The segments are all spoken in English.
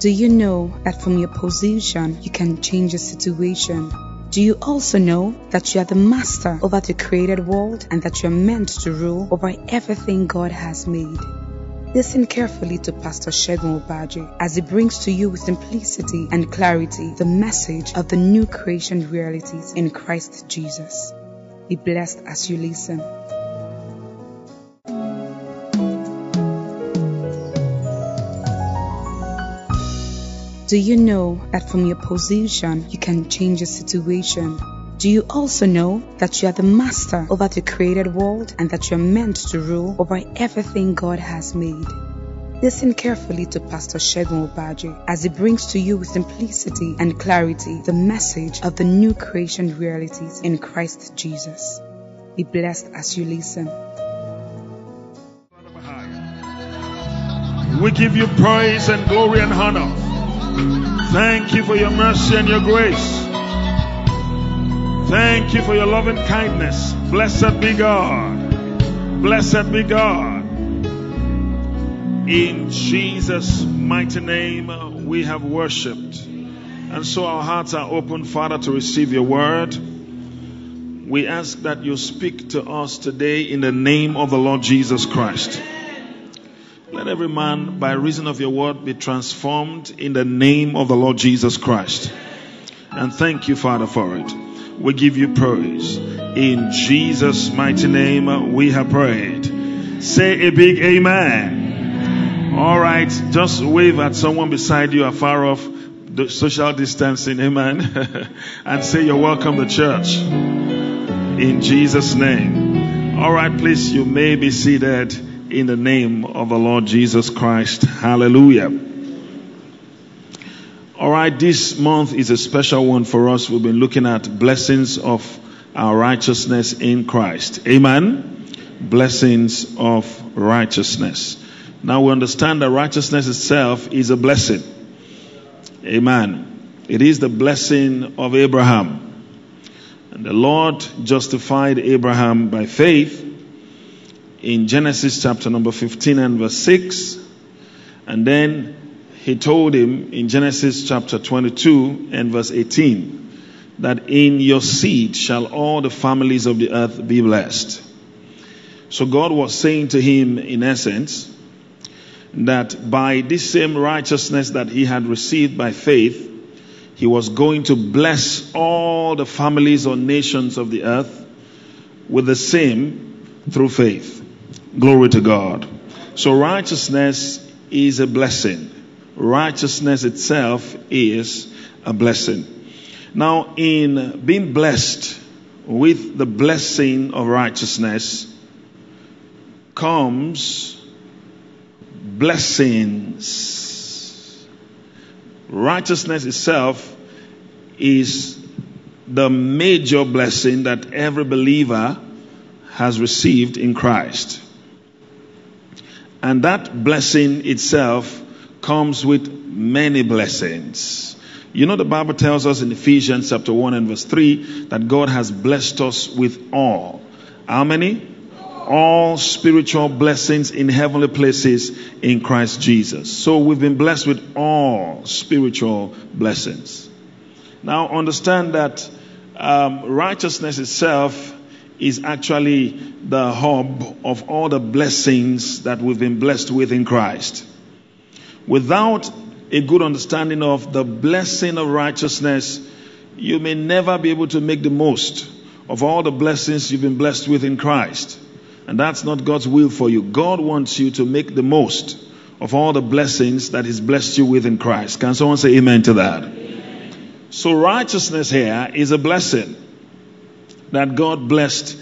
Do you know that from your position you can change a situation? Do you also know that you are the master over the created world and that you are meant to rule over everything God has made? Listen carefully to Pastor Segun Obadje as he brings to you with simplicity and clarity the message of the new creation realities in Christ Jesus. Be blessed as you listen. Do you know that from your position you can change a situation? Do you also know that you are the master over the created world and that you are meant to rule over everything God has made? Listen carefully to Pastor Segun Obadje as he brings to you with simplicity and clarity the message of the new creation realities in Christ Jesus. Be blessed as you listen. We give you praise and glory and honor. Thank you for your mercy and your grace. Thank you for your loving kindness. Blessed be God. Blessed be God. In Jesus' mighty name, we have worshiped. And so our hearts are open, Father, to receive your word. We ask that you speak to us today in the name of the Lord Jesus Christ. Let every man, by reason of your word, be transformed in the name of the Lord Jesus Christ. And thank you, Father, for it. We give you praise. In Jesus' mighty name, we have prayed. Say a big amen. All right, just wave at someone beside you afar off, the social distancing, amen, and say you're welcome to church. In Jesus' name. All right, please, you may be seated in the name of the Lord Jesus Christ. Hallelujah. All right, this month is a special one for us. We've been looking at blessings of our righteousness in Christ. Amen. Blessings of righteousness. Now we understand that righteousness itself is a blessing. Amen. It is the blessing of Abraham. And the Lord justified Abraham by faith in Genesis chapter number 15 and verse 6. And then he told him in Genesis chapter 22 and verse 18 that in your seed shall all the families of the earth be blessed. So God was saying to him, in essence, that by this same righteousness that he had received by faith, he was going to bless all the families or nations of the earth with the same through faith. Glory to God. So righteousness is a blessing. Righteousness itself is a blessing. Now, in being blessed with the blessing of righteousness comes blessings. Righteousness itself is the major blessing that every believer has received in Christ. And that blessing itself comes with many blessings. You know, the Bible tells us in Ephesians chapter 1 and verse 3 that God has blessed us with all. How many? All spiritual blessings in heavenly places in Christ Jesus. So we've been blessed with all spiritual blessings. Now understand that um, righteousness itself is actually the hub of all the blessings that we've been blessed with in Christ. Without a good understanding of the blessing of righteousness, you may never be able to make the most of all the blessings you've been blessed with in Christ. And that's not God's will for you. God wants you to make the most of all the blessings that He's blessed you with in Christ. Can someone say amen to that? Amen. So righteousness here is a blessing that God blessed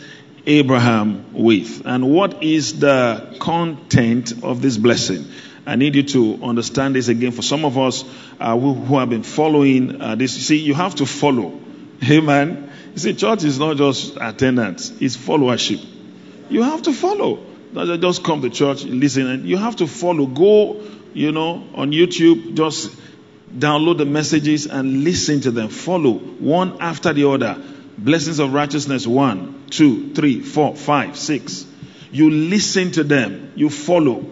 Abraham with. And what is the content of this blessing? I need you to understand this again. For some of us uh, who, who, have been following uh, this, you see, you have to follow. Amen. You see, church is not just attendance, it's followership. You have to follow. Not just come to church, listen, and you have to follow. Go, you know, on YouTube, just download the messages and listen to them. Follow one after the other. Blessings of righteousness, one, two, three, four, five, six. You listen to them, you follow.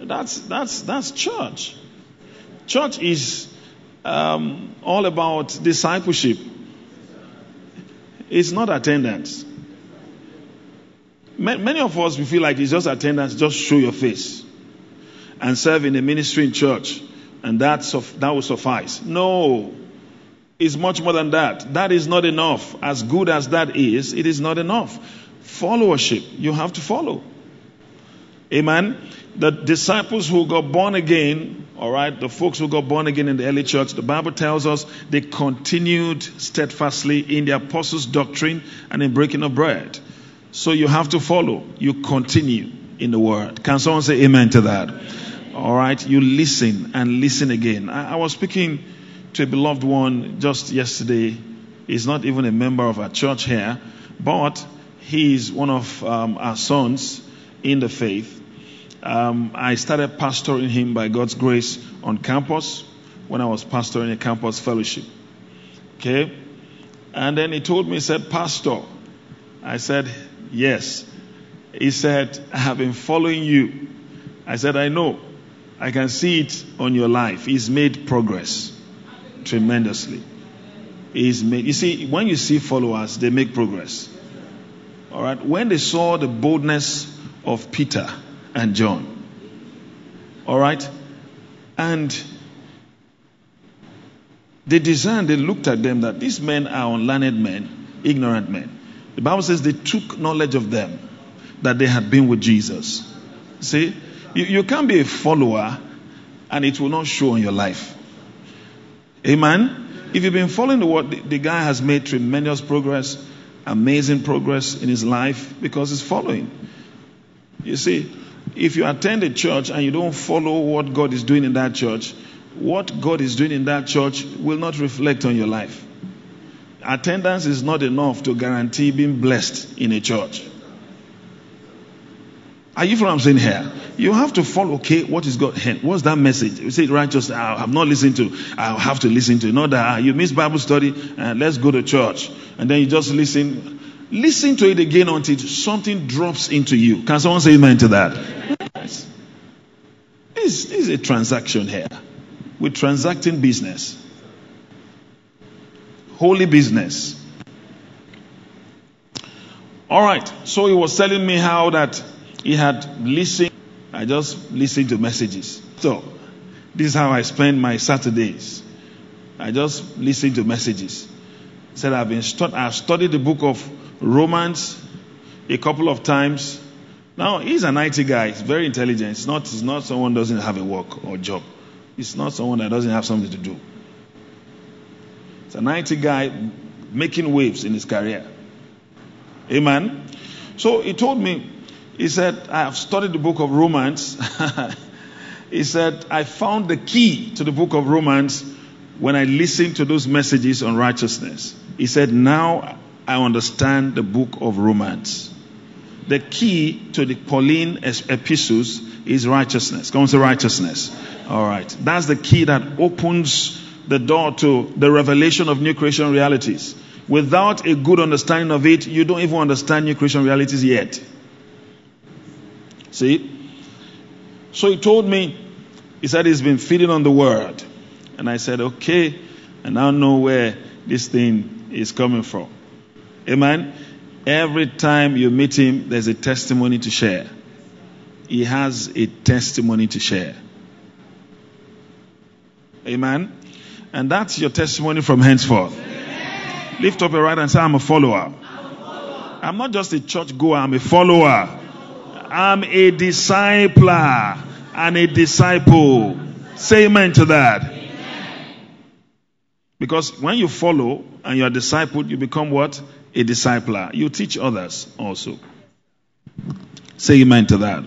That's that's that's church. Church is um, all about discipleship. It's not attendance. Many of us, we feel like it's just attendance, just show your face and serve in the ministry in church, and that, that will suffice. No, it's much more than that. That is not enough. As good as that is, it is not enough. Followership, you have to follow. Amen. The disciples who got born again, all right, the folks who got born again in the early church, the Bible tells us they continued steadfastly in the apostles' doctrine and in breaking of bread. So you have to follow. You continue in the word. Can someone say amen to that? All right. You listen and listen again. I, I was speaking to a beloved one just yesterday. He's not even a member of our church here, but he's one of um, our sons in the faith. Um, I started pastoring him by God's grace on campus when I was pastoring a campus fellowship. Okay? And then he told me, he said, Pastor. I said, Yes. He said, I have been following you. I said, I know. I can see it on your life. He's made progress tremendously. He's made, you see, when you see followers, they make progress. All right. When they saw the boldness of Peter and John, all right, and they discerned, they looked at them that these men are unlearned men, ignorant men. The Bible says they took knowledge of them that they had been with Jesus. See, you, you can't be a follower and it will not show in your life. Amen. If you've been following the word, the, the guy has made tremendous progress, amazing progress in his life because he's following. You see, if you attend a church and you don't follow what God is doing in that church, what God is doing in that church will not reflect on your life. Attendance is not enough to guarantee being blessed in a church. Are you from what I'm saying here? You have to follow, okay, what is God? What's that message? You say righteous, I have not listened to, I have to listen to. Not that ah, you miss Bible study, and let's go to church. And then you just listen. Listen to it again until something drops into you. Can someone say amen to that? Yes. This, this is a transaction here. We're transacting business. Holy business. All right. So he was telling me how that he had listened. I just listened to messages. So, this is how I spend my Saturdays. I just listen to messages. He said I've been stud- I've studied the book of Romans a couple of times. Now he's an IT guy. He's very intelligent. It's not. It's not someone doesn't have a work or job. It's not someone that doesn't have something to do. It's an IT guy making waves in his career. Amen. So he told me he said, I have studied the book of Romans. he said, I found the key to the book of Romans when I listened to those messages on righteousness. He said, Now I understand the book of Romans. The key to the Pauline epistles is righteousness. Come on, say righteousness. All right. That's the key that opens the door to the revelation of new creation realities. Without a good understanding of it, you don't even understand new creation realities yet. See? So he told me, he said he's been feeding on the word. And I said, okay, and I now know where this thing is coming from. Amen. Every time you meet him, there's a testimony to share. He has a testimony to share. Amen. And that's your testimony from henceforth. Amen. Lift up your right and say, I'm a follower. I'm, a follower. I'm not just a church goer, I'm a follower. I'm a discipler and a disciple. Say amen to that. Because when you follow and you're a disciple, you become what? A discipler. You teach others also. Say amen to that.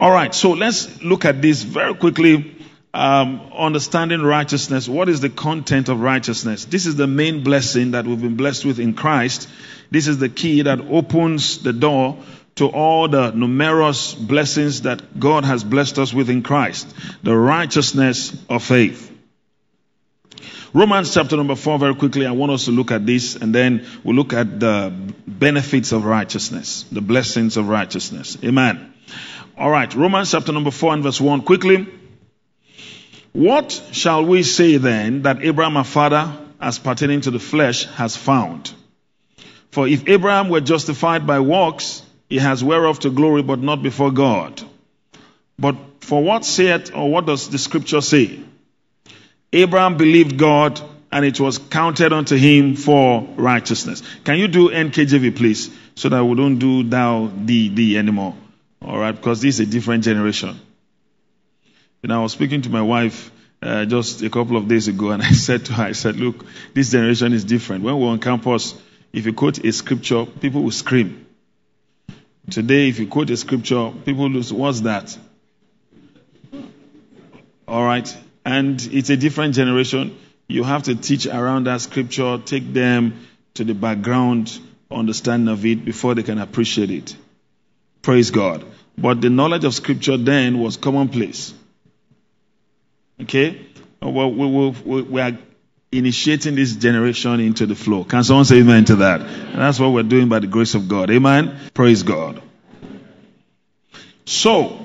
All right, so let's look at this very quickly. Um, understanding righteousness. What is the content of righteousness? This is the main blessing that we've been blessed with in Christ. This is the key that opens the door to all the numerous blessings that God has blessed us with in Christ. The righteousness of faith. Romans chapter number four, very quickly, I want us to look at this and then we'll look at the benefits of righteousness, the blessings of righteousness. Amen. All right, Romans chapter number four and verse one, quickly. What shall we say then that Abraham our father, as pertaining to the flesh, has found? For if Abraham were justified by works, he has whereof to glory, but not before God. But for what saith, or what does the scripture say? Abraham believed God, and it was counted unto him for righteousness. Can you do NKJV, please, so that we don't do thou, thee, thee anymore? All right, because this is a different generation. And I was speaking to my wife uh, just a couple of days ago, and I said to her, I said, look, this generation is different. When we're on campus, if you quote a scripture, people will scream. Today, if you quote a scripture, people lose, what's that? All right. And it's a different generation. You have to teach around that scripture, take them to the background understanding of it before they can appreciate it. Praise God. But the knowledge of scripture then was commonplace. Okay? Well, we, we, we are initiating this generation into the flow. Can someone say amen to that? And that's what we're doing by the grace of God. Amen? Praise God. So,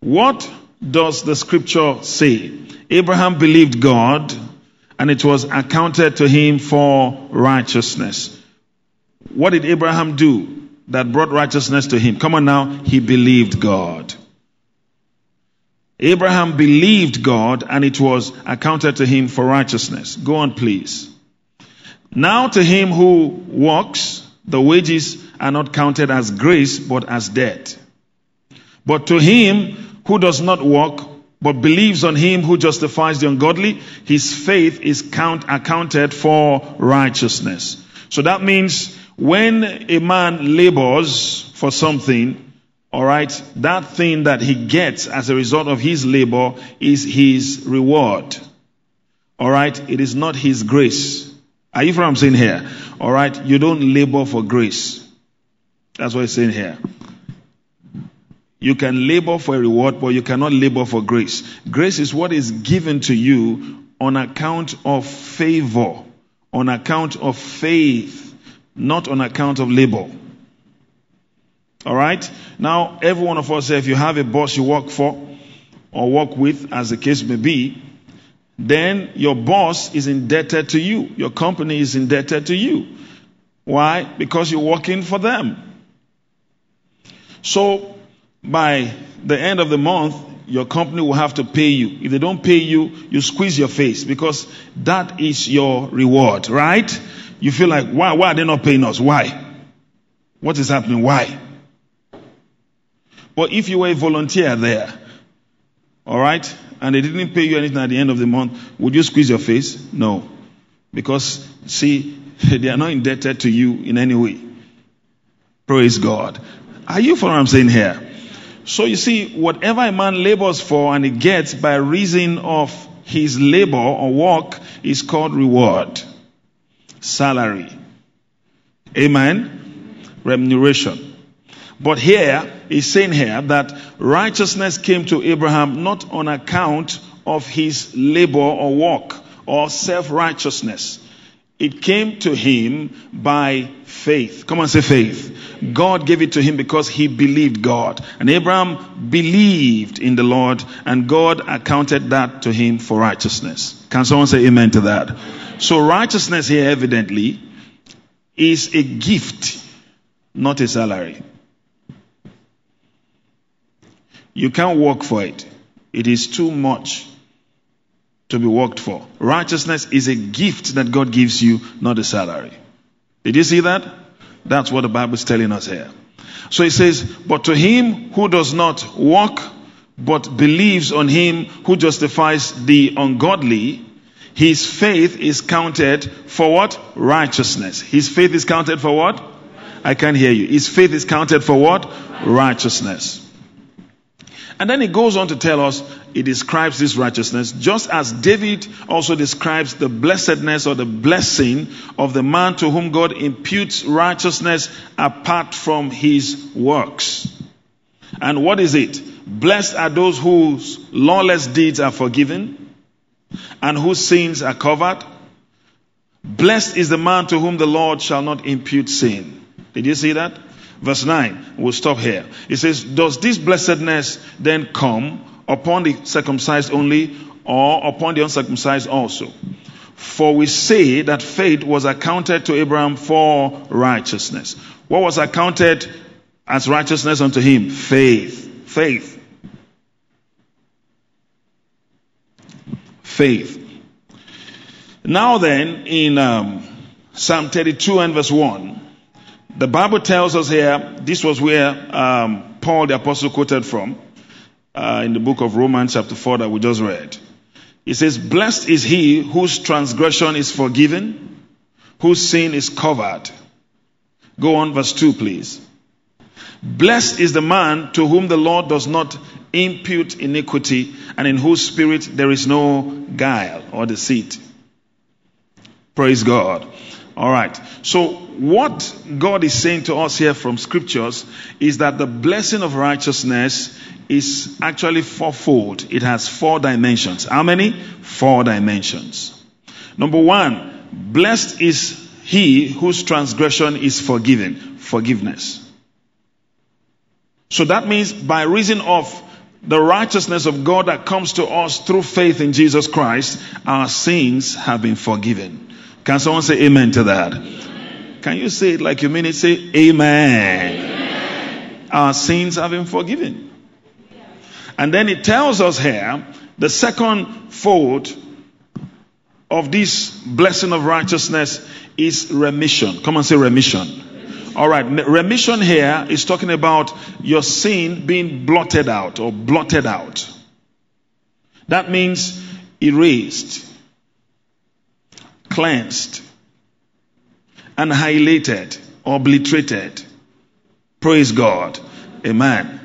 what does the scripture say? Abraham believed God and it was accounted to him for righteousness. What did Abraham do that brought righteousness to him? Come on now. He believed God. Abraham believed God and it was accounted to him for righteousness. Go on, please. Now to him who walks, the wages are not counted as grace, but as debt. But to him who does not walk, but believes on him who justifies the ungodly, his faith is count, accounted for righteousness. So that means when a man labors for something, all right, that thing that he gets as a result of his labor is his reward. All right, it is not his grace. Are you from saying here? All right, you don't labor for grace. That's what he's saying here. You can labor for a reward, but you cannot labor for grace. Grace is what is given to you on account of favor, on account of faith, not on account of labor. All right? Now, every one of us, if you have a boss you work for or work with, as the case may be, then your boss is indebted to you. Your company is indebted to you. Why? Because you're working for them. So, by the end of the month, your company will have to pay you. If they don't pay you, you squeeze your face because that is your reward, right? You feel like, why, why are they not paying us? Why? What is happening? Why? But if you were a volunteer there, all right, and they didn't pay you anything at the end of the month, would you squeeze your face? No. Because, see, they are not indebted to you in any way. Praise God. Are you following what I'm saying here? So you see, whatever a man labors for and he gets by reason of his labor or work is called reward, salary. Amen? Remuneration. But here, he's saying here that righteousness came to Abraham not on account of his labor or work or self-righteousness. It came to him by faith. Come on, say faith. God gave it to him because he believed God. And Abraham believed in the Lord and God accounted that to him for righteousness. Can someone say amen to that? So righteousness here evidently is a gift, not a salary. You can't work for it. It is too much to be worked for. Righteousness is a gift that God gives you, not a salary. Did you see that? That's what the Bible is telling us here. So it says, But to him who does not walk, but believes on him who justifies the ungodly, his faith is counted for what? Righteousness. His faith is counted for what? I can't hear you. His faith is counted for what? Righteousness. And then he goes on to tell us, he describes this righteousness just as David also describes the blessedness or the blessing of the man to whom God imputes righteousness apart from his works. And what is it? Blessed are those whose lawless deeds are forgiven and whose sins are covered. Blessed is the man to whom the Lord shall not impute sin. Did you see that? Verse 9, we'll stop here. It says, Does this blessedness then come upon the circumcised only or upon the uncircumcised also? For we say that faith was accounted to Abraham for righteousness. What was accounted as righteousness unto him? Faith. Faith. Faith. Now then, in um, Psalm 32 and verse 1, the Bible tells us here, this was where um, Paul the Apostle quoted from uh, in the book of Romans, chapter 4, that we just read. He says, Blessed is he whose transgression is forgiven, whose sin is covered. Go on, verse 2, please. Blessed is the man to whom the Lord does not impute iniquity, and in whose spirit there is no guile or deceit. Praise God. All right. So, what God is saying to us here from scriptures is that the blessing of righteousness is actually fourfold. It has four dimensions. How many? Four dimensions. Number one, blessed is he whose transgression is forgiven. Forgiveness. So that means by reason of the righteousness of God that comes to us through faith in Jesus Christ, our sins have been forgiven. Can someone say amen to that? Amen. Can you say it like you mean it? Say amen. amen. Our sins have been forgiven. And then it tells us here the second fold of this blessing of righteousness is remission. Come and say remission. All right, remission here is talking about your sin being blotted out or blotted out. That means erased cleansed, annihilated, obliterated. Praise God. Amen.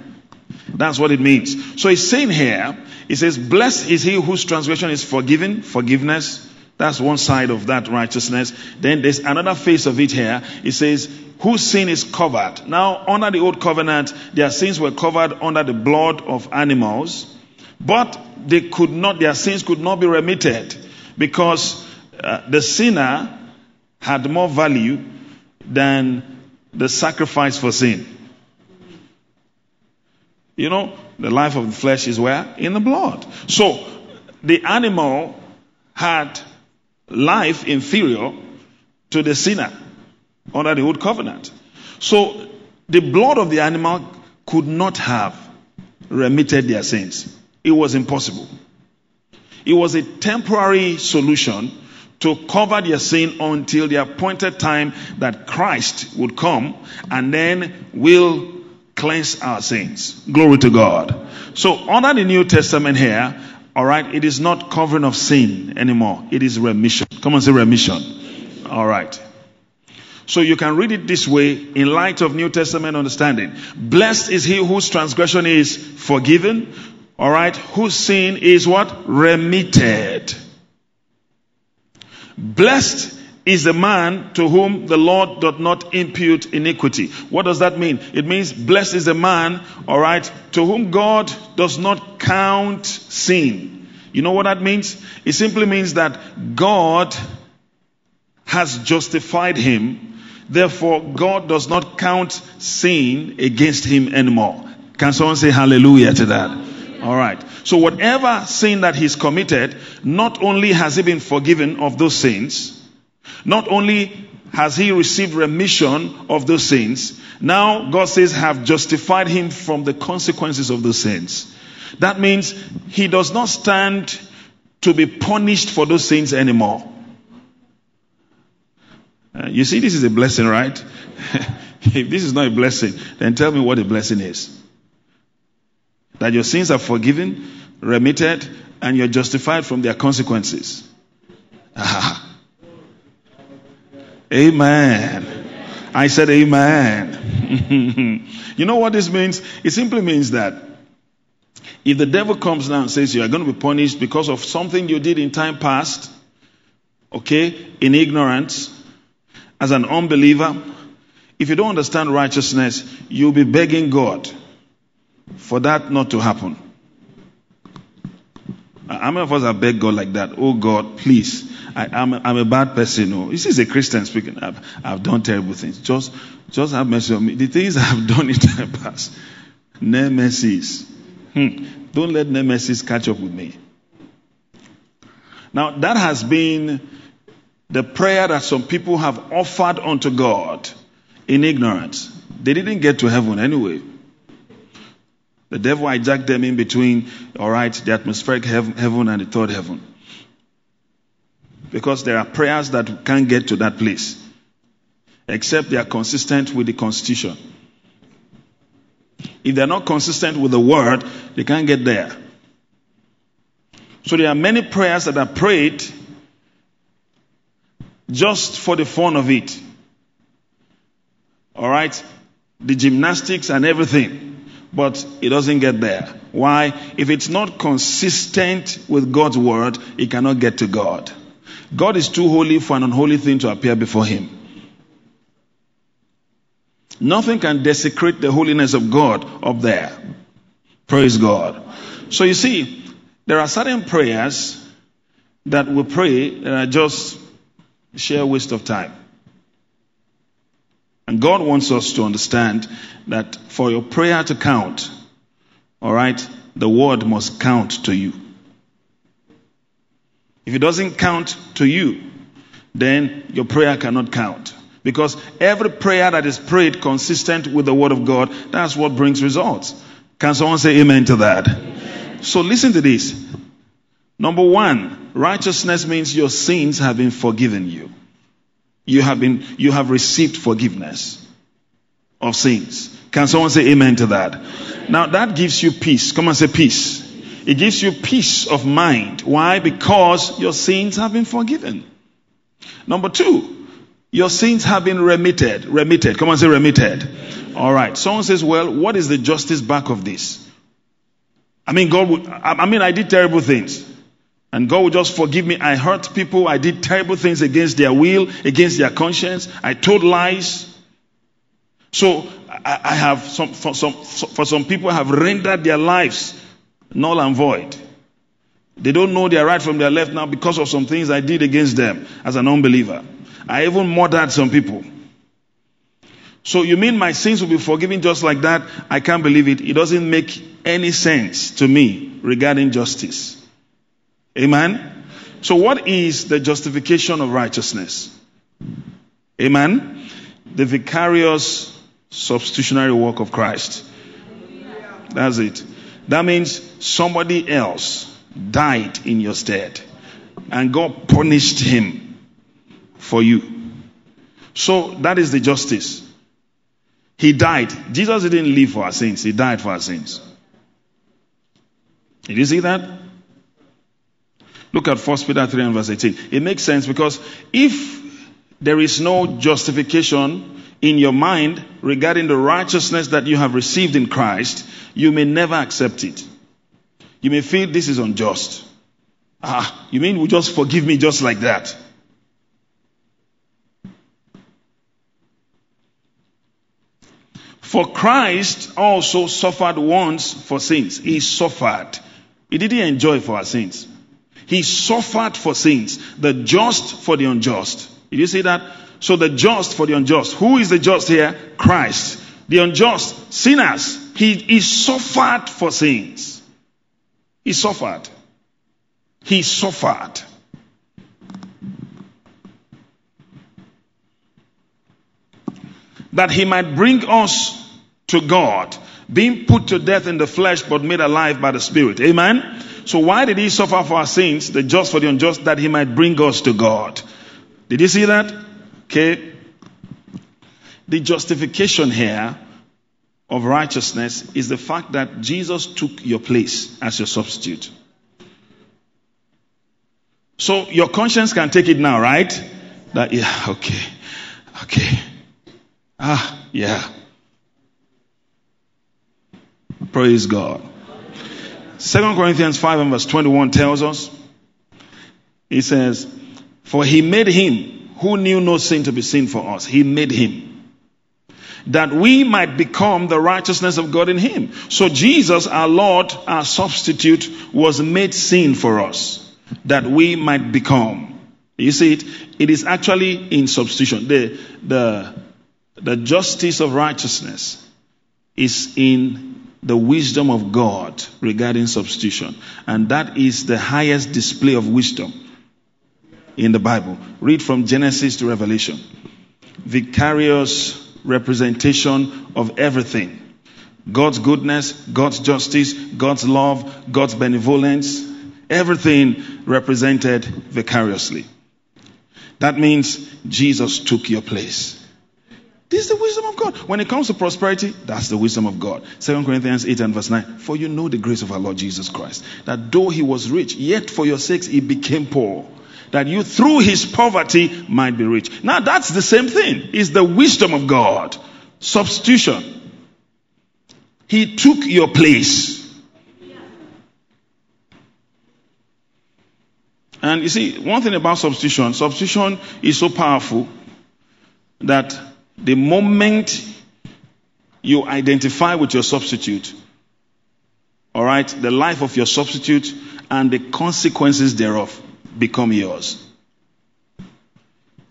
That's what it means. So he's saying here, he says, Blessed is he whose transgression is forgiven, forgiveness. That's one side of that righteousness. Then there's another face of it here. It says, whose sin is covered. Now, under the old covenant, their sins were covered under the blood of animals, but they could not, their sins could not be remitted because uh, the sinner had more value than the sacrifice for sin. You know, the life of the flesh is where? In the blood. So, the animal had life inferior to the sinner under the old covenant. So, the blood of the animal could not have remitted their sins. It was impossible. It was a temporary solution to cover their sin until the appointed time that Christ would come and then will cleanse our sins. Glory to God. So under the New Testament here, all right, it is not covering of sin anymore. It is remission. Come on, say remission. All right. So you can read it this way in light of New Testament understanding. Blessed is he whose transgression is forgiven. All right. Whose sin is what? Remitted. Blessed is the man to whom the Lord doth not impute iniquity. What does that mean? It means blessed is the man, all right, to whom God does not count sin. You know what that means? It simply means that God has justified him. Therefore, God does not count sin against him anymore. Can someone say hallelujah to that? All right. So whatever sin that he's committed, not only has he been forgiven of those sins, not only has he received remission of those sins, now God says have justified him from the consequences of those sins. That means he does not stand to be punished for those sins anymore. Uh, you see, this is a blessing, right? if this is not a blessing, then tell me what a blessing is. That your sins are forgiven, remitted, and you're justified from their consequences. Amen. I said amen. you know what this means? It simply means that if the devil comes now and says you are going to be punished because of something you did in time past, okay, in ignorance, as an unbeliever, if you don't understand righteousness, you'll be begging God for that not to happen. How many of us have begged God like that? Oh God, please. I, am a, I'm a bad person. Oh, this is a Christian speaking. I've, I've done terrible things. Just, just have mercy on me. The things I've done in the past. Nemesis. Hmm. Don't let nemesis catch up with me. Now, that has been the prayer that some people have offered unto God in ignorance. They didn't get to heaven anyway. The devil hijacked them in between, all right, the atmospheric heaven and the third heaven. Because there are prayers that can't get to that place, except they are consistent with the constitution. If they're not consistent with the word, they can't get there. So there are many prayers that are prayed just for the fun of it. All right? The gymnastics and everything. But it doesn't get there. Why? If it's not consistent with God's word, it cannot get to God. God is too holy for an unholy thing to appear before Him. Nothing can desecrate the holiness of God up there. Praise God. So you see, there are certain prayers that we pray that are just sheer waste of time. And God wants us to understand that for your prayer to count, all right, the word must count to you. If it doesn't count to you, then your prayer cannot count. Because every prayer that is prayed consistent with the word of God, that's what brings results. Can someone say amen to that? Amen. So listen to this. Number one, righteousness means your sins have been forgiven you. You have been, you have received forgiveness of sins. Can someone say amen to that? Now that gives you peace. Come on, say peace. It gives you peace of mind. Why? Because your sins have been forgiven. Number two, your sins have been remitted. Remitted. Come on, say remitted. All right. Someone says, well, what is the justice back of this? I mean, God would, I mean, I did terrible things. And God will just forgive me. I hurt people. I did terrible things against their will, against their conscience. I told lies. So I, I have some for, some, for some people, have rendered their lives null and void. They don't know their right from their left now because of some things I did against them as an unbeliever. I even murdered some people. So you mean my sins will be forgiven just like that? I can't believe it. It doesn't make any sense to me regarding justice. Amen? So what is the justification of righteousness? Amen? The vicarious substitutionary work of Christ. That's it. That means somebody else died in your stead and God punished him for you. So that is the justice. He died. Jesus didn't live for our sins, He died for our sins. Did you see that? Look at 1 Peter 3 and verse 18. It makes sense because if there is no justification in your mind regarding the righteousness that you have received in Christ, you may never accept it. You may feel this is unjust. Ah, you mean you just forgive me just like that? For Christ also suffered once for sins. He suffered. He didn't enjoy for our sins. He suffered for sins. The just for the unjust. Did you see that? So the just for the unjust. Who is the just here? Christ. The unjust, sinners. He, he suffered for sins. He suffered. He suffered. That he might bring us to God, being put to death in the flesh but made alive by the Spirit. Amen? So why did he suffer for our sins, the just for the unjust, that he might bring us to God? Did you see that? Okay. The justification here of righteousness is the fact that Jesus took your place as your substitute. So your conscience can take it now, right? That yeah, okay. Okay. Ah, yeah. Praise God. Second Corinthians 5 and verse 21 tells us, he says, For he made him who knew no sin to be sin for us. He made him. that we might become the righteousness of God in him. So Jesus, our Lord, our substitute, was made sin for us that we might become. You see it? It is actually in substitution. The, the, the justice of righteousness is in the wisdom of God regarding substitution. And that is the highest display of wisdom in the Bible. Read from Genesis to Revelation. Vicarious representation of everything God's goodness, God's justice, God's love, God's benevolence, everything represented vicariously. That means Jesus took your place. This is the wisdom of God. When it comes to prosperity, that's the wisdom of God. 2 Corinthians 8 and verse 9. For you know the grace of our Lord Jesus Christ, that though he was rich, yet for your sakes he became poor, that you through his poverty might be rich. Now that's the same thing. It's the wisdom of God. Substitution. He took your place. And you see, one thing about substitution, substitution is so powerful that the moment you identify with your substitute, all right, the life of your substitute and the consequences thereof become yours.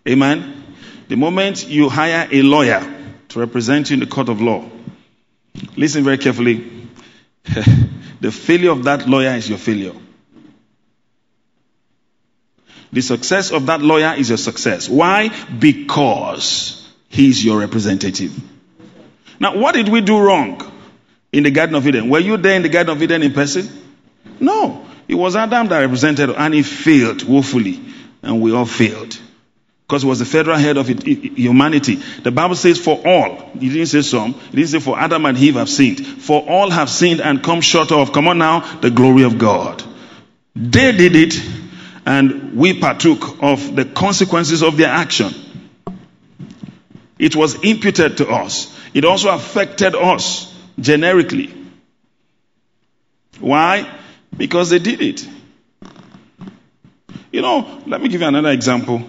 Amen. The moment you hire a lawyer to represent you in the court of law, listen very carefully. the failure of that lawyer is your failure. The success of that lawyer is your success. Why? Because he's your representative. Now, what did we do wrong in the Garden of Eden? Were you there in the Garden of Eden in person? No. It was Adam that represented, and he failed woefully, and we all failed. Because he was the federal head of humanity. The Bible says, for all. He didn't say some. He didn't say, for Adam and Eve have sinned. For all have sinned and come short of, come on now, the glory of God. They did it, and we partook of the consequences of their action. It was imputed to us. It also affected us generically. Why? Because they did it. You know, let me give you another example.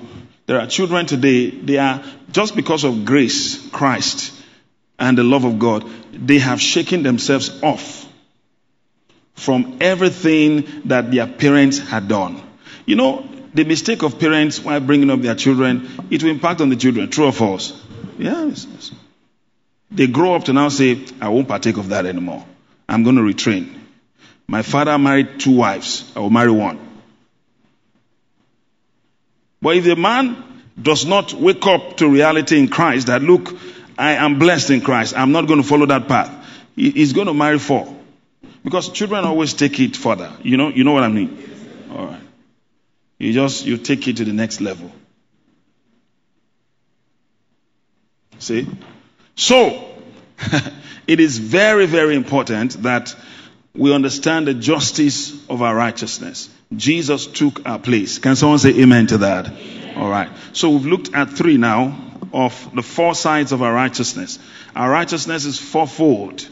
There are children today, they are, just because of grace, Christ, and the love of God, they have shaken themselves off from everything that their parents had done. You know, the mistake of parents while bringing up their children, it will impact on the children. True or false? Yes. They grow up to now say, I won't partake of that anymore. I'm going to retrain. My father married two wives. I will marry one. But if the man does not wake up to reality in Christ that, look, I am blessed in Christ, I'm not going to follow that path, he's going to marry four. Because children always take it further. You know, you know what I mean? All right. You just, you take it to the next level. See? So, it is very, very important that we understand the justice of our righteousness. Jesus took our place. Can someone say amen to that? Amen. All right. So we've looked at three now of the four sides of our righteousness. Our righteousness is fourfold.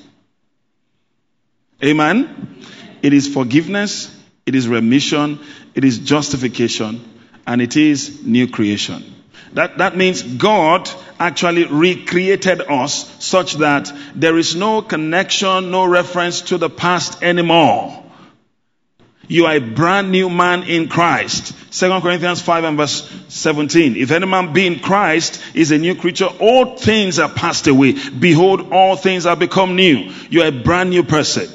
Amen. It is forgiveness, it is remission, it is justification, and it is new creation. That, that means God actually recreated us such that there is no connection, no reference to the past anymore. You are a brand new man in Christ. 2 Corinthians 5 and verse 17. If any man be in Christ is a new creature, all things are passed away. Behold, all things are become new. You are a brand new person.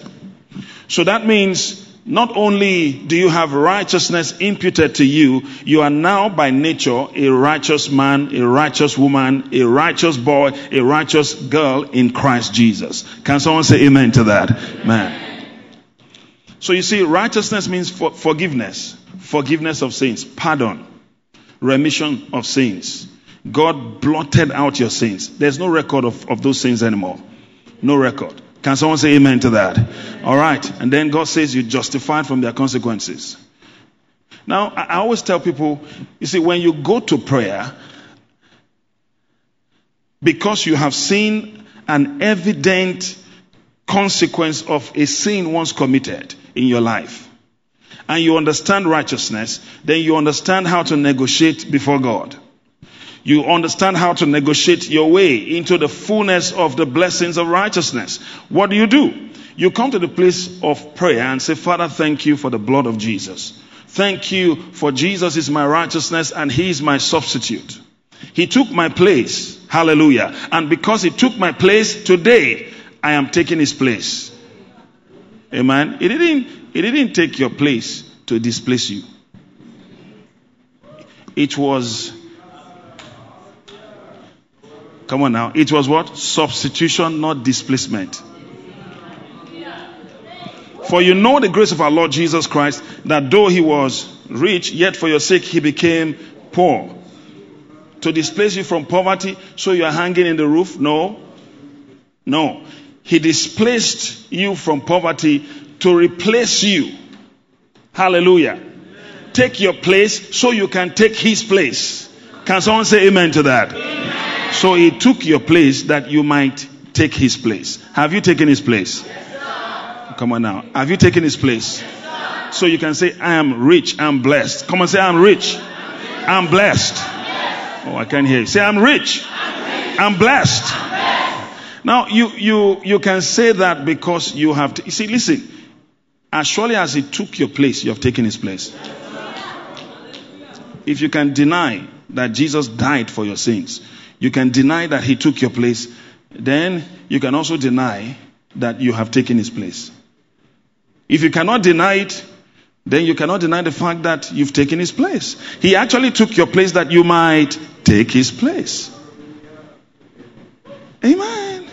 So that means not only do you have righteousness imputed to you, you are now by nature a righteous man, a righteous woman, a righteous boy, a righteous girl in Christ Jesus. Can someone say amen to that? Man. So you see, righteousness means for forgiveness, forgiveness of sins, pardon, remission of sins. God blotted out your sins. There's no record of, of those sins anymore. No record. Can someone say amen to that? All right. And then God says you're justified from their consequences. Now, I always tell people, you see, when you go to prayer, because you have seen an evident consequence of a sin once committed in your life, and you understand righteousness, then you understand how to negotiate before God. You understand how to negotiate your way into the fullness of the blessings of righteousness. What do you do? You come to the place of prayer and say, Father, thank you for the blood of Jesus. Thank you for Jesus is my righteousness and he is my substitute. He took my place. Hallelujah. And because he took my place today, I am taking his place. Amen. He didn't, he didn't take your place to displace you. It was Come on now. It was what? Substitution, not displacement. For you know the grace of our Lord Jesus Christ, that though he was rich, yet for your sake he became poor. To displace you from poverty, so you are hanging in the roof? No. No. He displaced you from poverty to replace you. Hallelujah. Take your place so you can take his place. Can someone say amen to that? Amen. So he took your place that you might take his place. Have you taken his place? Yes, Come on now. Have you taken his place? Yes, so you can say, I am rich, I'm blessed. Come on, say, I'm rich, I'm blessed. Oh, I can't hear you. Say, I'm rich, I'm blessed. Now, you, you, you can say that because you have, to, you see, listen, as surely as he took your place, you have taken his place. If you can deny that Jesus died for your sins, you can deny that he took your place. Then you can also deny that you have taken his place. If you cannot deny it, then you cannot deny the fact that you've taken his place. He actually took your place that you might take his place. Amen.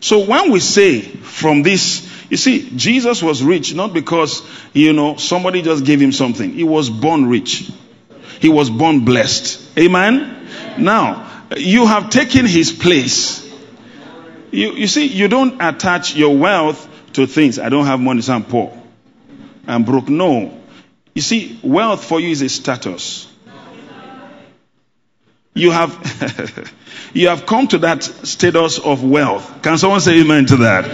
So when we say from this, you see, Jesus was rich not because, you know, somebody just gave him something. He was born rich. He was born blessed. Amen? Now, you have taken his place. You, you see, you don't attach your wealth to things. I don't have money, so I'm poor. I'm broke. No. You see, wealth for you is a status. You have, you have come to that status of wealth. Can someone say amen to that?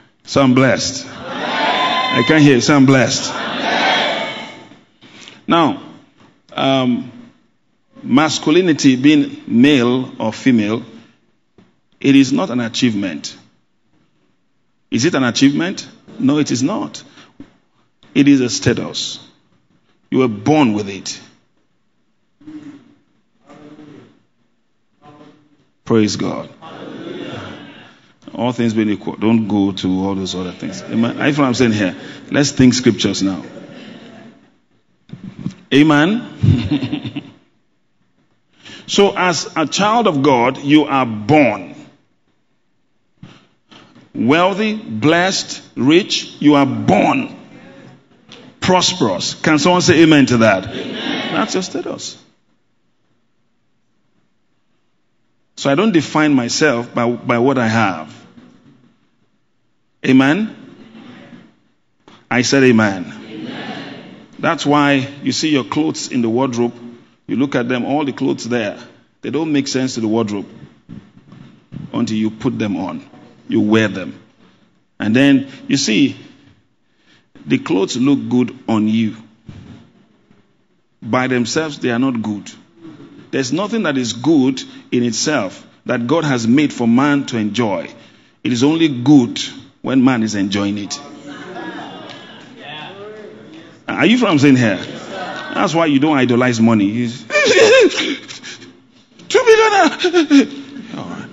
so I'm blessed. I can't hear. So I'm blessed. Now, um, masculinity being male or female, it is not an achievement. Is it an achievement? No, it is not. It is a status. You were born with it. Praise God. All things being equal. Don't go to all those other things. Amen. I what I'm saying here. Let's think scriptures now. Amen. so, as a child of God, you are born wealthy, blessed, rich. You are born prosperous. Can someone say amen to that? Amen. That's your status. So I don't define myself by, by what I have. Amen? I said amen. That's why you see your clothes in the wardrobe. You look at them, all the clothes there, they don't make sense to the wardrobe until you put them on. You wear them. And then you see, the clothes look good on you. By themselves, they are not good. There's nothing that is good in itself that God has made for man to enjoy. It is only good when man is enjoying it. Are you from saying here? That's why you don't idolize money. Two billion. All right.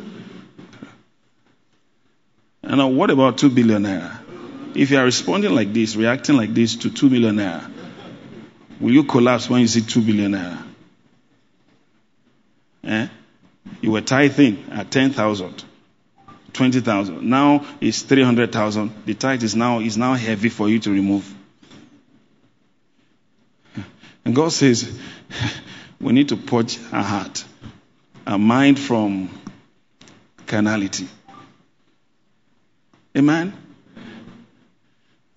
And now, what about two billion naira? If you are responding like this, reacting like this to two million naira, will you collapse when you see two billion naira? Eh? You were tithing at 10,000, 20,000. Now it's 300,000. The tithe is now, is now heavy for you to remove. And God says, we need to purge our heart, our mind from carnality. Amen?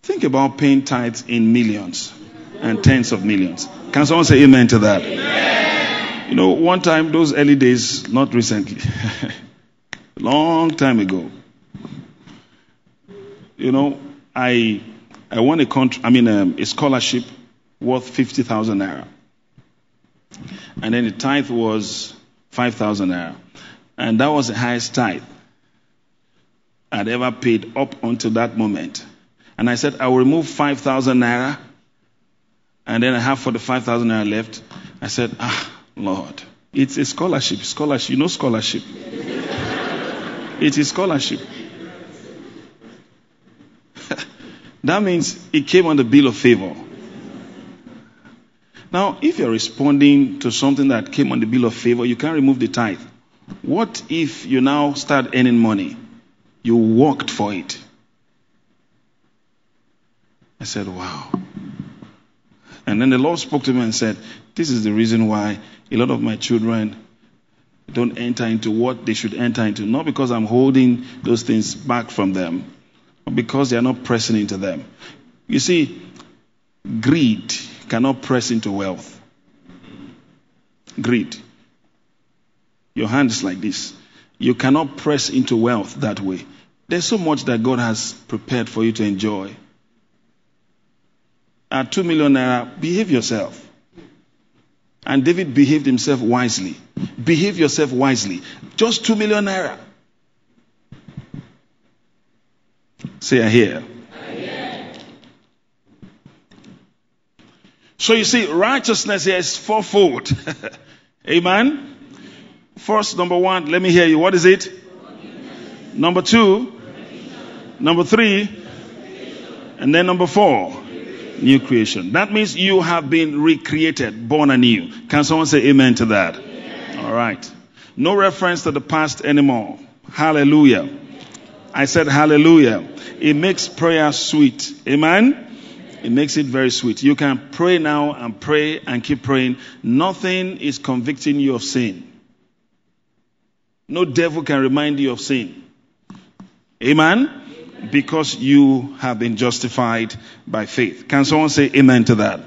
Think about paying tithes in millions and tens of millions. Can someone say amen to that? Amen. You know, one time, those early days, not recently, long time ago, you know, I I won a country, I mean, um, a scholarship worth 50,000 naira. And then the tithe was 5,000 naira. And that was the highest tithe I'd ever paid up until that moment. And I said, I will remove 5,000 naira. And then I have 45,000 naira left. I said, ah, Lord, it's a scholarship. Scholarship. You know scholarship. it is scholarship. that means it came on the bill of favor. Now, if you're responding to something that came on the bill of favor, you can't remove the tithe. What if you now start earning money? You worked for it. I said, wow. And then the Lord spoke to me and said, This is the reason why a lot of my children don't enter into what they should enter into. Not because I'm holding those things back from them, but because they are not pressing into them. You see, greed cannot press into wealth. Greed. Your hand is like this. You cannot press into wealth that way. There's so much that God has prepared for you to enjoy. At two million naira, behave yourself. And David behaved himself wisely. Behave yourself wisely. Just two million naira. Say, I hear. So you see, righteousness here is fourfold. Amen. First, number one, let me hear you. What is it? Number two. Number three. And then number four. New creation. That means you have been recreated, born anew. Can someone say amen to that? All right. No reference to the past anymore. Hallelujah. I said hallelujah. It makes prayer sweet. Amen. It makes it very sweet. You can pray now and pray and keep praying. Nothing is convicting you of sin. No devil can remind you of sin. Amen? Because you have been justified by faith. Can someone say amen to that?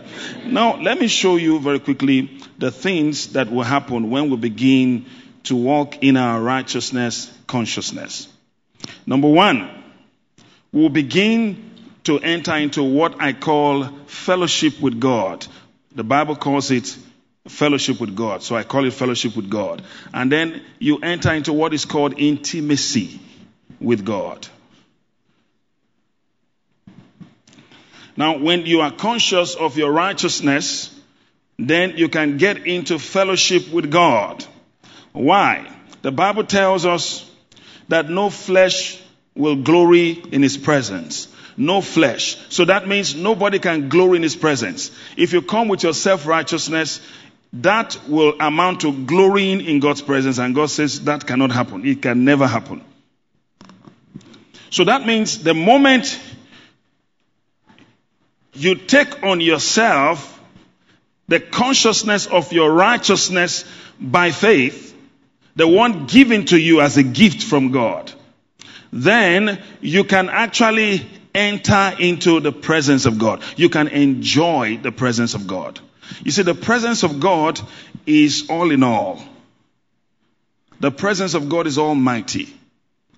Now, let me show you very quickly the things that will happen when we begin to walk in our righteousness consciousness. Number one, we'll begin to enter into what I call fellowship with God. The Bible calls it fellowship with God. So I call it fellowship with God. And then you enter into what is called intimacy with God. Now, when you are conscious of your righteousness, then you can get into fellowship with God. Why? The Bible tells us that no flesh will glory in his presence. No flesh. So that means nobody can glory in his presence. If you come with your self righteousness, that will amount to glorying in God's presence. And God says that cannot happen. It can never happen. So that means the moment you take on yourself the consciousness of your righteousness by faith, the one given to you as a gift from God, then you can actually enter into the presence of God. You can enjoy the presence of God. You see, the presence of God is all in all. The presence of God is almighty,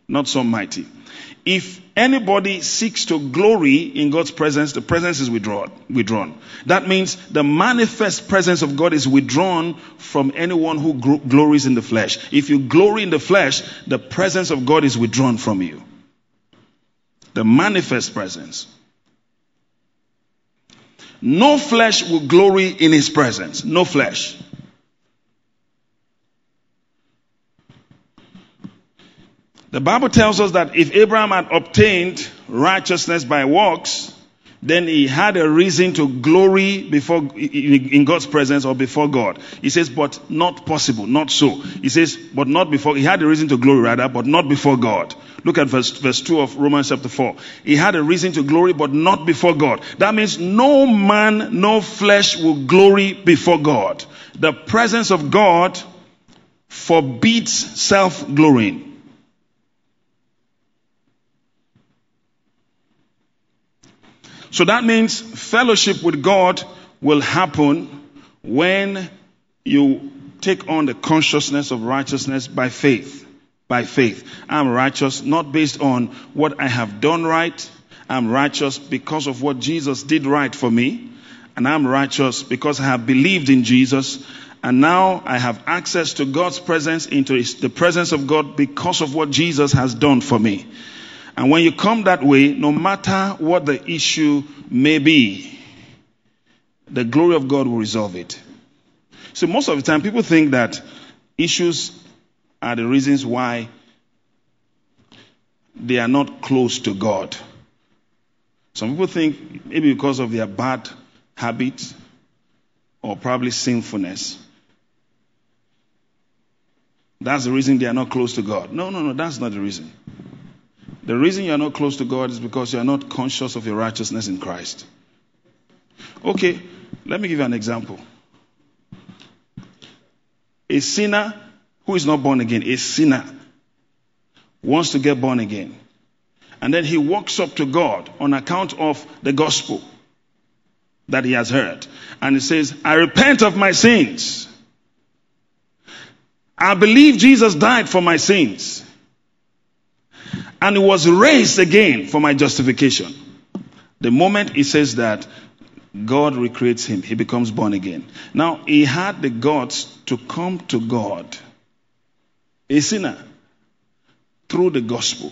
not so mighty. If anybody seeks to glory in God's presence, the presence is withdrawn. withdrawn. That means the manifest presence of God is withdrawn from anyone who glories in the flesh. If you glory in the flesh, the presence of God is withdrawn from you the manifest presence. No flesh will glory in his presence. No flesh. The Bible tells us that if Abraham had obtained righteousness by works, then he had a reason to glory before in God's presence or before God. He says, but not possible, not so. He says, but not before. He had a reason to glory rather, but not before God. Look at verse, verse 2 of Romans chapter 4. He had a reason to glory, but not before God. That means no man, no flesh will glory before God. The presence of God forbids self glorying. So that means fellowship with God will happen when you take on the consciousness of righteousness by faith. By faith. I'm righteous not based on what I have done right. I'm righteous because of what Jesus did right for me. And I'm righteous because I have believed in Jesus. And now I have access to God's presence, into the presence of God because of what Jesus has done for me. And when you come that way, no matter what the issue may be, the glory of God will resolve it. So most of the time, people think that issues are the reasons why they are not close to God. Some people think maybe because of their bad habits or probably sinfulness. That's the reason they are not close to God. No, no, no, that's not the reason. The reason you are not close to God is because you are not conscious of your righteousness in Christ. Okay, let me give you an example. A sinner who is not born again, a sinner, wants to get born again. And then he walks up to God on account of the gospel that he has heard. And he says, I repent of my sins. I believe Jesus died for my sins. And he was raised again for my justification. The moment he says that, God recreates him. He becomes born again. Now, he had the guts to come to God, a sinner, through the gospel.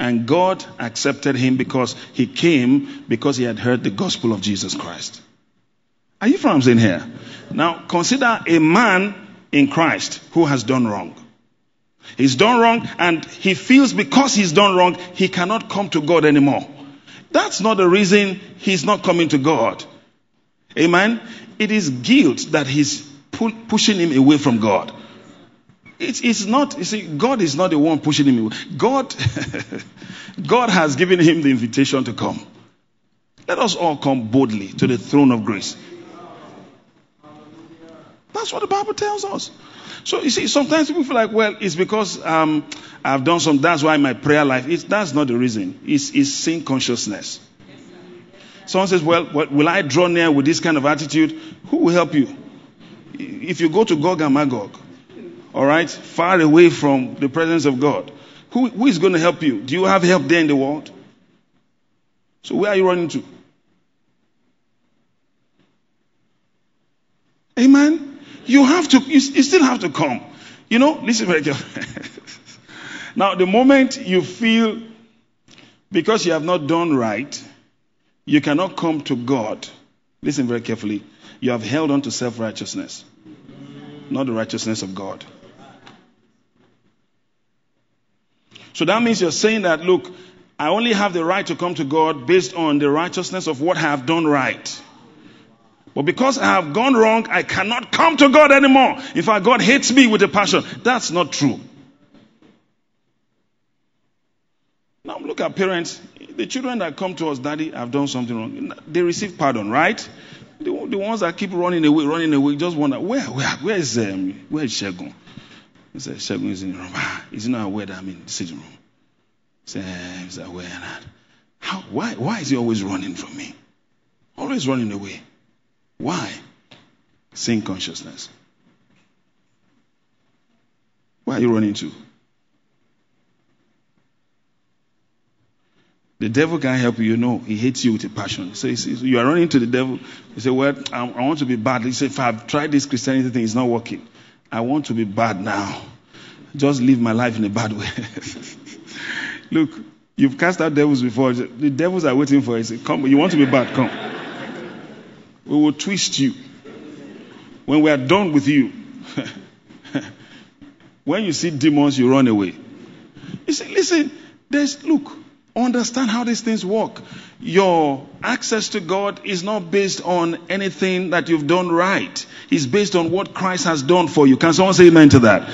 And God accepted him because he came because he had heard the gospel of Jesus Christ. Are you from in here? Now, consider a man in Christ who has done wrong. He's done wrong and he feels because he's done wrong, he cannot come to God anymore. That's not the reason he's not coming to God. Amen. It is guilt that he's pu- pushing him away from God. It's, it's not, you see, God is not the one pushing him away. God, God has given him the invitation to come. Let us all come boldly to the throne of grace. That's what the Bible tells us. So you see, sometimes people feel like, well, it's because um, I've done some. That's why my prayer life. It's, that's not the reason. It's, it's sin consciousness. Someone says, well, what, will I draw near with this kind of attitude? Who will help you? If you go to Gog and Magog, all right, far away from the presence of God, who, who is going to help you? Do you have help there in the world? So where are you running to? Amen. You have to, you, you still have to come. You know, listen very carefully. now, the moment you feel because you have not done right, you cannot come to God. Listen very carefully. You have held on to self righteousness, not the righteousness of God. So that means you're saying that, look, I only have the right to come to God based on the righteousness of what I have done right. But because I have gone wrong, I cannot come to God anymore. In fact, God hates me with a passion. That's not true. Now look at parents. The children that come to us, Daddy, I've done something wrong. They receive pardon, right? The, the ones that keep running away, running away, just wonder, where, where, where is, um, where is Shegun? He said, Shegun is in the room. Ah, is not aware that I'm in the sitting room. He said, he's aware that. How, why, why is he always running from me? Always running away. Why? Sin consciousness. Where are you running to? The devil can't help you, you know. He hates you with a passion. So you are running to the devil. You say, Well, I, want to be bad. He said, If I've tried this Christianity thing, it's not working. I want to be bad now. Just live my life in a bad way. Look, you've cast out devils before. The devils are waiting for you. Say, Come, you want to be bad? Come. We will twist you. When we are done with you, when you see demons, you run away. You see, listen, there's, look, understand how these things work. Your access to God is not based on anything that you've done right. It's based on what Christ has done for you. Can someone say amen to that?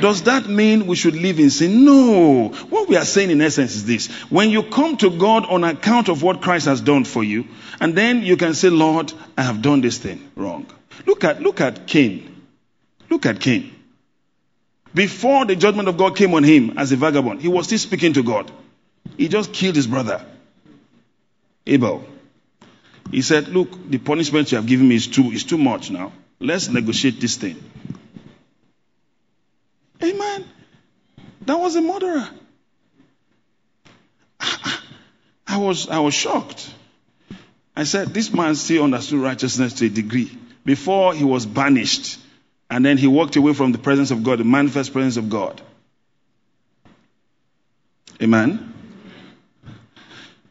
Does that mean we should live in sin? No. What we are saying in essence is this. When you come to God on account of what Christ has done for you, and then you can say, Lord, I have done this thing wrong. Look at, look at Cain. Look at Cain. Before the judgment of God came on him as a vagabond, he was still speaking to God. He just killed his brother, Abel. He said, Look, the punishment you have given me is too, is too much now. Let's negotiate this thing. Amen. That was a murderer. I was, I was shocked. I said, this man still understood righteousness to a degree. before he was banished. And then he walked away from the presence of God, the manifest presence of God. Amen.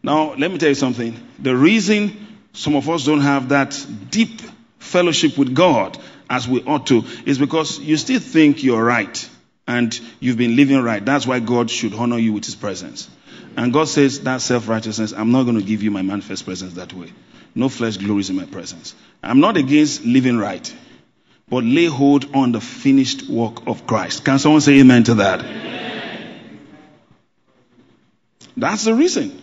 Now, let me tell you something. The reason some of us don't have that deep fellowship with God as we ought to is because you still think you're right and you've been living right. That's why God should honor you with his presence. And God says that self righteousness, I'm not going to give you my manifest presence that way. No flesh glories in my presence. I'm not against living right, but lay hold on the finished work of Christ. Can someone say amen to that? Amen. That's the reason.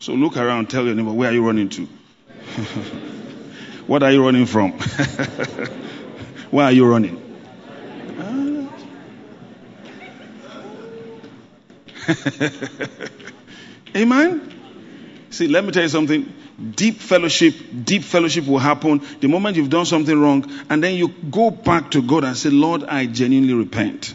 So look around, tell your neighbor, where are you running to? what are you running from? where are you running? Amen. See, let me tell you something. Deep fellowship, deep fellowship will happen the moment you've done something wrong, and then you go back to God and say, Lord, I genuinely repent.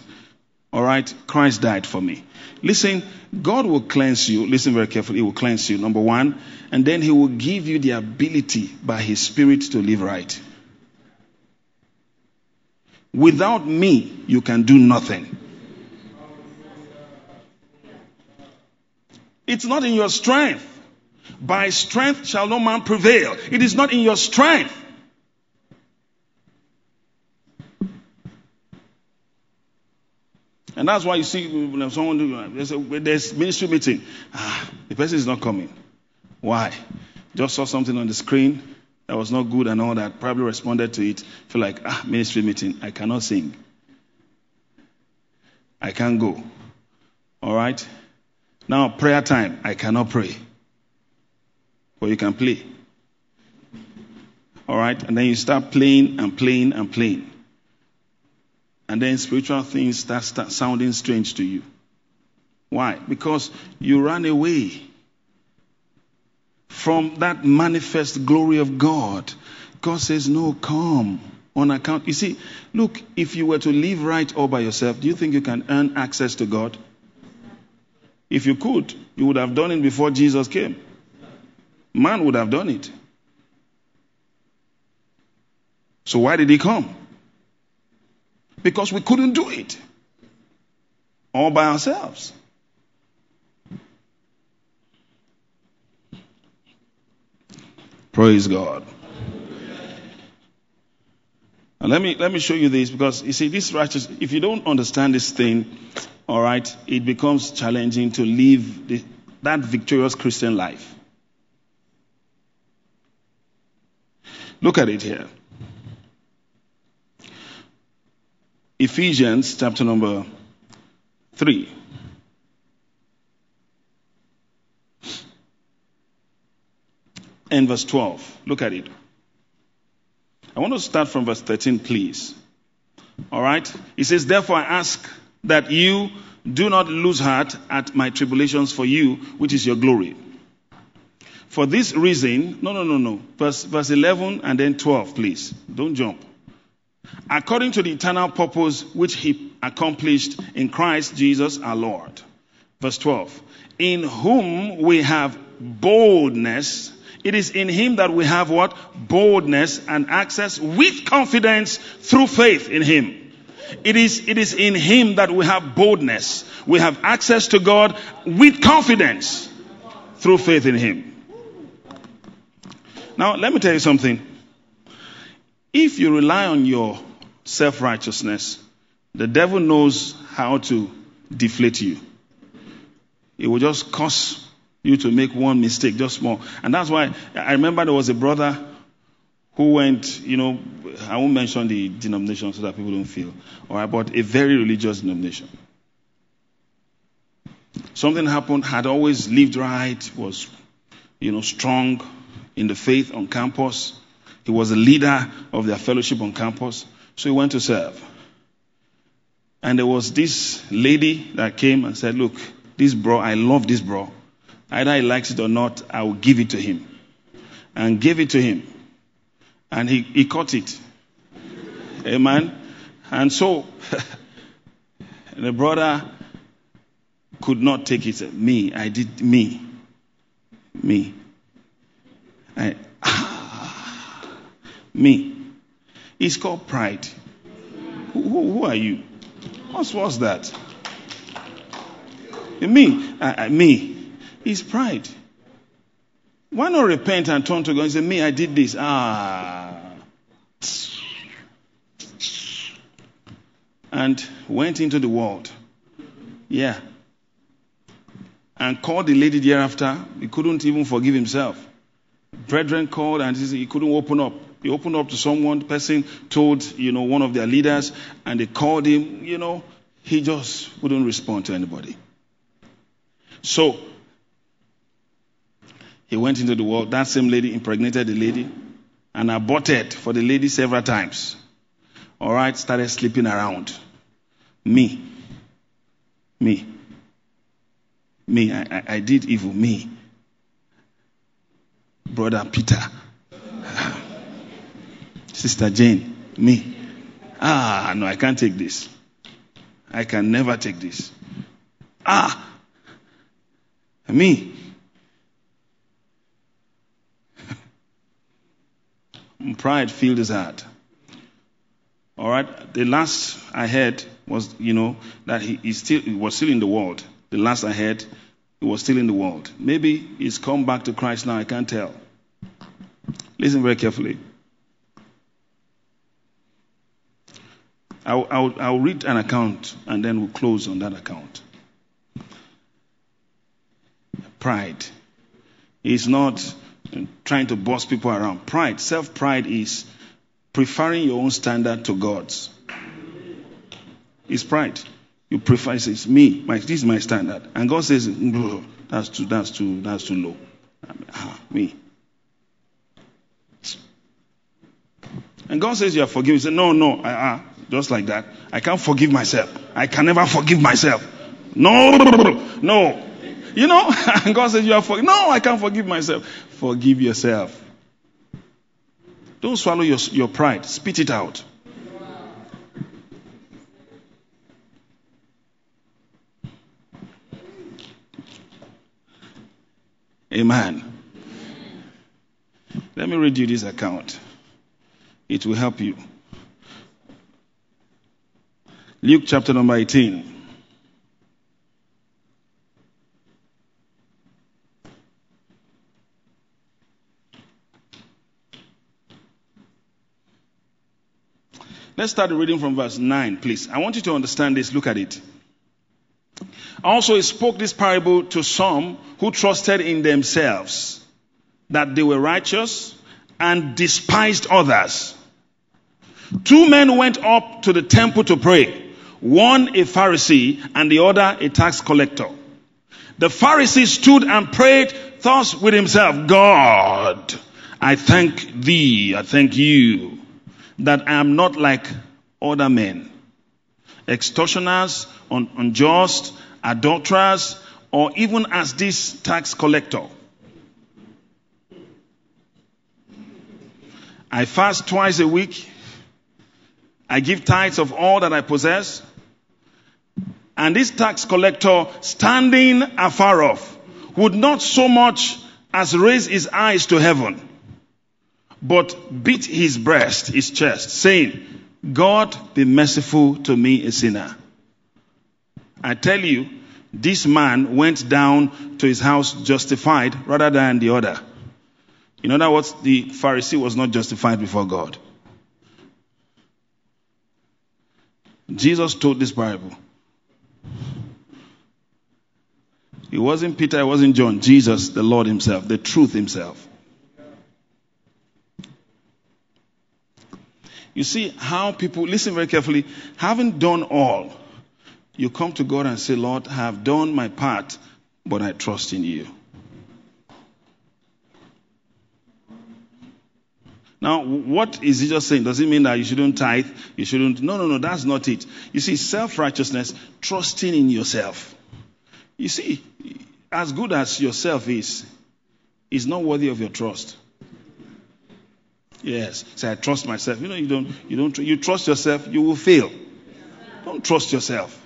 All right? Christ died for me. Listen, God will cleanse you. Listen very carefully. He will cleanse you, number one. And then He will give you the ability by His Spirit to live right. Without me, you can do nothing. It's not in your strength. By strength shall no man prevail. It is not in your strength. And that's why you see when someone do, there's, a, there's ministry meeting. Ah, the person is not coming. Why? Just saw something on the screen that was not good and all that. Probably responded to it. Feel like ah, ministry meeting. I cannot sing. I can't go. All right. Now, prayer time, I cannot pray. But you can play. All right? And then you start playing and playing and playing. And then spiritual things start, start sounding strange to you. Why? Because you run away from that manifest glory of God. God says, No, come on account. You see, look, if you were to live right all by yourself, do you think you can earn access to God? If you could, you would have done it before Jesus came. Man would have done it. So why did he come? Because we couldn't do it all by ourselves. Praise God. And let me let me show you this because you see this righteous if you don't understand this thing, all right, it becomes challenging to live the, that victorious Christian life. Look at it here. Ephesians chapter number 3. And verse 12. Look at it. I want to start from verse 13, please. All right? It says, Therefore I ask that you do not lose heart at my tribulations for you, which is your glory. For this reason, no, no, no, no. Verse, verse 11 and then 12, please. Don't jump. According to the eternal purpose which he accomplished in Christ Jesus our Lord. Verse 12. In whom we have boldness. It is in him that we have what? Boldness and access with confidence through faith in him. It is, it is in Him that we have boldness. We have access to God with confidence through faith in Him. Now, let me tell you something. If you rely on your self righteousness, the devil knows how to deflate you. It will just cause you to make one mistake, just small. And that's why I remember there was a brother who went, you know, I won't mention the denomination so that people don't feel, all right, but a very religious denomination. Something happened, had always lived right, was, you know, strong in the faith on campus. He was a leader of their fellowship on campus, so he went to serve. And there was this lady that came and said, Look, this bro, I love this bro. Either he likes it or not, I will give it to him. And gave it to him and he, he caught it. Amen. And so the brother could not take it. Me, I did me. Me. I, Me. It's called pride. Who, who, who are you? What's, what's that? Me. I, I, me. It's pride. Why not repent and turn to God and say, Me, I did this. Ah. And went into the world. Yeah. And called the lady thereafter. He couldn't even forgive himself. Brethren called and he couldn't open up. He opened up to someone, person told, you know, one of their leaders, and they called him, you know, he just wouldn't respond to anybody. So, he went into the world. That same lady impregnated the lady and aborted for the lady several times. All right, started sleeping around. Me. Me. Me. I, I, I did evil. Me. Brother Peter. Sister Jane. Me. Ah, no, I can't take this. I can never take this. Ah, me. Pride filled his heart. All right. The last I heard was, you know, that he, he still he was still in the world. The last I heard, he was still in the world. Maybe he's come back to Christ now. I can't tell. Listen very carefully. I'll, I'll, I'll read an account and then we'll close on that account. Pride is not trying to boss people around. Pride, self pride is preferring your own standard to God's. It's pride. You prefer it's me, my, this is my standard, and God says that's too that's too that's too low. ah, me. And God says you are forgiven. You say no, no, uh, just like that. I can't forgive myself. I can never forgive myself. No, no. You know, and God says you are forgiven. No, I can't forgive myself. Forgive yourself. Don't swallow your, your pride. Spit it out. Amen. Let me read you this account. It will help you. Luke chapter number 18. Let's start reading from verse 9, please. I want you to understand this. Look at it. Also, he spoke this parable to some who trusted in themselves that they were righteous and despised others. Two men went up to the temple to pray one a Pharisee and the other a tax collector. The Pharisee stood and prayed thus with himself, God, I thank thee, I thank you that I am not like other men, extortioners, un- unjust, adulterers, or even as this tax collector. I fast twice a week. I give tithes of all that I possess. And this tax collector, standing afar off, would not so much as raise his eyes to heaven, but beat his breast, his chest, saying, God be merciful to me, a sinner. I tell you, this man went down to his house justified rather than the other. In other words, the Pharisee was not justified before God. Jesus told this parable. It wasn't Peter, it wasn't John. Jesus, the Lord Himself, the truth Himself. You see how people, listen very carefully, haven't done all, you come to God and say, Lord, I have done my part, but I trust in you. Now, what is he just saying? Does it mean that you shouldn't tithe? You shouldn't? No, no, no, that's not it. You see, self righteousness, trusting in yourself. You see, as good as yourself is, is not worthy of your trust. Yes. Say, I trust myself. You know, you don't, you don't, you trust yourself, you will fail. Don't trust yourself.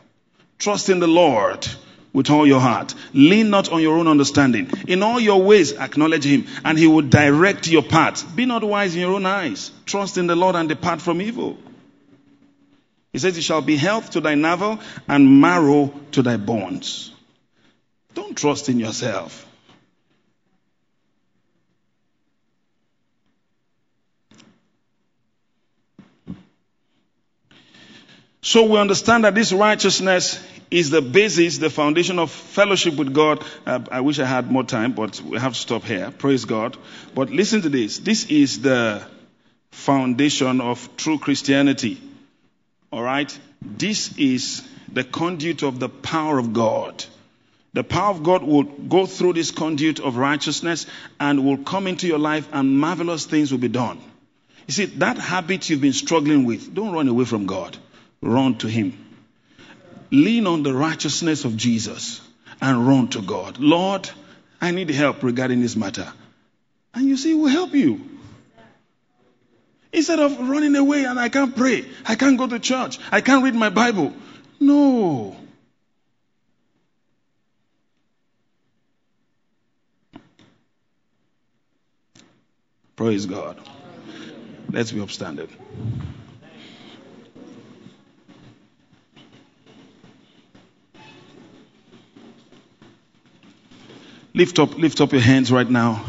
Trust in the Lord with all your heart. Lean not on your own understanding. In all your ways, acknowledge him, and he will direct your path. Be not wise in your own eyes. Trust in the Lord and depart from evil. He says, It shall be health to thy navel and marrow to thy bones. Don't trust in yourself. So we understand that this righteousness is the basis, the foundation of fellowship with God. Uh, I wish I had more time, but we have to stop here. Praise God. But listen to this. This is the foundation of true Christianity. All right? This is the conduit of the power of God. The power of God will go through this conduit of righteousness and will come into your life and marvelous things will be done. You see, that habit you've been struggling with, don't run away from God. Run to Him. Lean on the righteousness of Jesus and run to God. Lord, I need help regarding this matter. And you see, we'll help you. Instead of running away and I can't pray, I can't go to church, I can't read my Bible. No. Praise God. Let's be upstanding. Lift up, lift up your hands right now.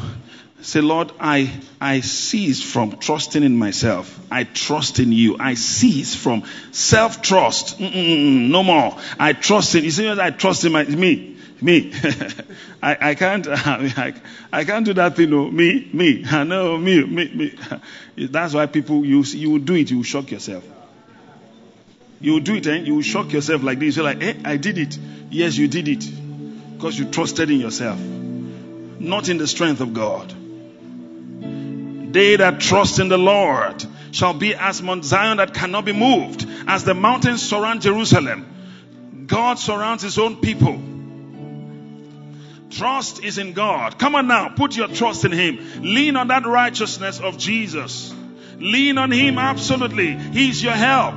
Say, Lord, I, I cease from trusting in myself. I trust in you. I cease from self-trust. no more. I trust in, you see, I trust in my, me, me. I, I can't, I, I can't do that thing, no, me, me. I know, me, me, me. That's why people, you, you will do it, you will shock yourself. You will do it and you will shock yourself like this. You're like, eh, I did it. Yes, you did it. Because you trusted in yourself. Not in the strength of God. They that trust in the Lord shall be as Mount Zion that cannot be moved, as the mountains surround Jerusalem. God surrounds his own people. Trust is in God. Come on now, put your trust in him. Lean on that righteousness of Jesus. Lean on him absolutely. He's your help.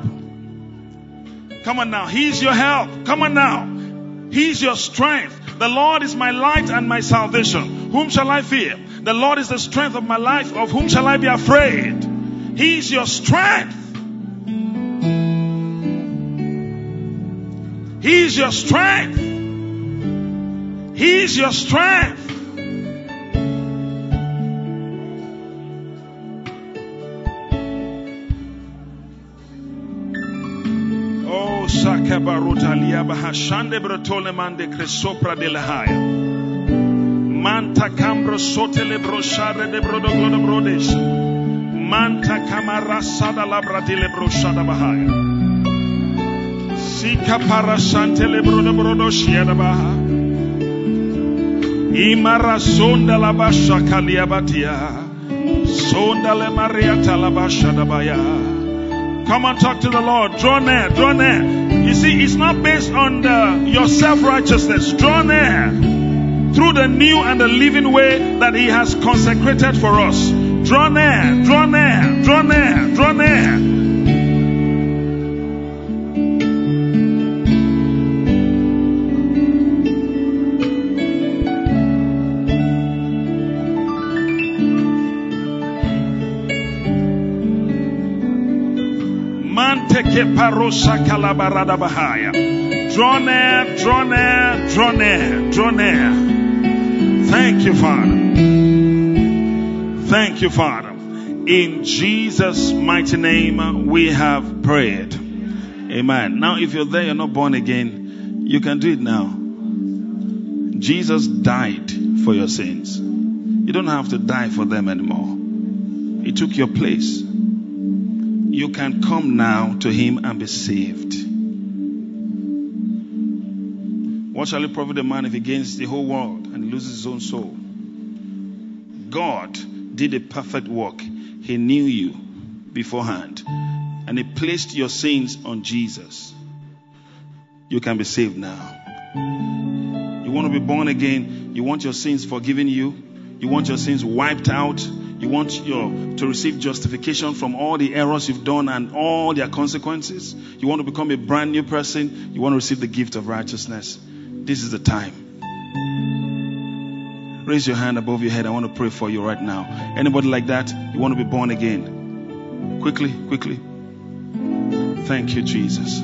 Come on now, he's your help. Come on now. He's your strength. The Lord is my light and my salvation. Whom shall I fear? The Lord is the strength of my life. Of whom shall I be afraid? He is your strength. He is your strength. He is your strength. De. Manta cambro sotele de brodes. Manta camara sada labra de bahaya. Sika brodo brodo shiada baha. Imara sonda la basha kaliabatia. Sonda le mariata la basha da baya. Come and talk to the Lord. Draw near, draw near. You see, it's not based on the, your self righteousness. Draw near through the new and the living way that He has consecrated for us. Draw near, draw near, draw near, draw near. Manteke parosa kalabarada bahaya. Draw near, draw near, draw near, draw near. Thank you, Father. Thank you, Father. In Jesus' mighty name, uh, we have prayed. Amen. Now, if you're there, you're not born again, you can do it now. Jesus died for your sins. You don't have to die for them anymore. He took your place. You can come now to Him and be saved. What shall it profit a man if he gains the whole world and loses his own soul? God did a perfect work. He knew you beforehand and he placed your sins on Jesus. You can be saved now. You want to be born again. You want your sins forgiven you. You want your sins wiped out. You want your, to receive justification from all the errors you've done and all their consequences. You want to become a brand new person. You want to receive the gift of righteousness This is the time. Raise your hand above your head. I want to pray for you right now. Anybody like that? You want to be born again? Quickly, quickly. Thank you, Jesus.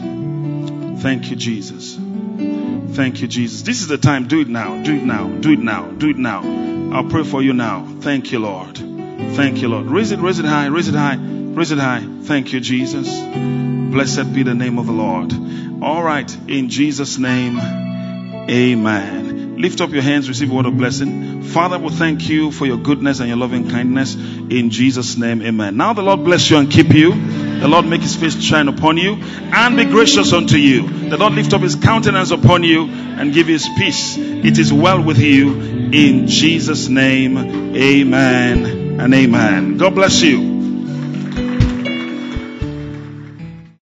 Thank you, Jesus. Thank you, Jesus. This is the time. Do it now. Do it now. Do it now. Do it now. I'll pray for you now. Thank you, Lord. Thank you, Lord. Raise it, raise it high, raise it high, raise it high. Thank you, Jesus. Blessed be the name of the Lord. All right. In Jesus' name, amen. Lift up your hands, receive a word of blessing. Father, we thank you for your goodness and your loving kindness. In Jesus' name, amen. Now the Lord bless you and keep you. The Lord make his face shine upon you and be gracious unto you. The Lord lift up his countenance upon you and give his peace. It is well with you. In Jesus' name, amen and amen. God bless you.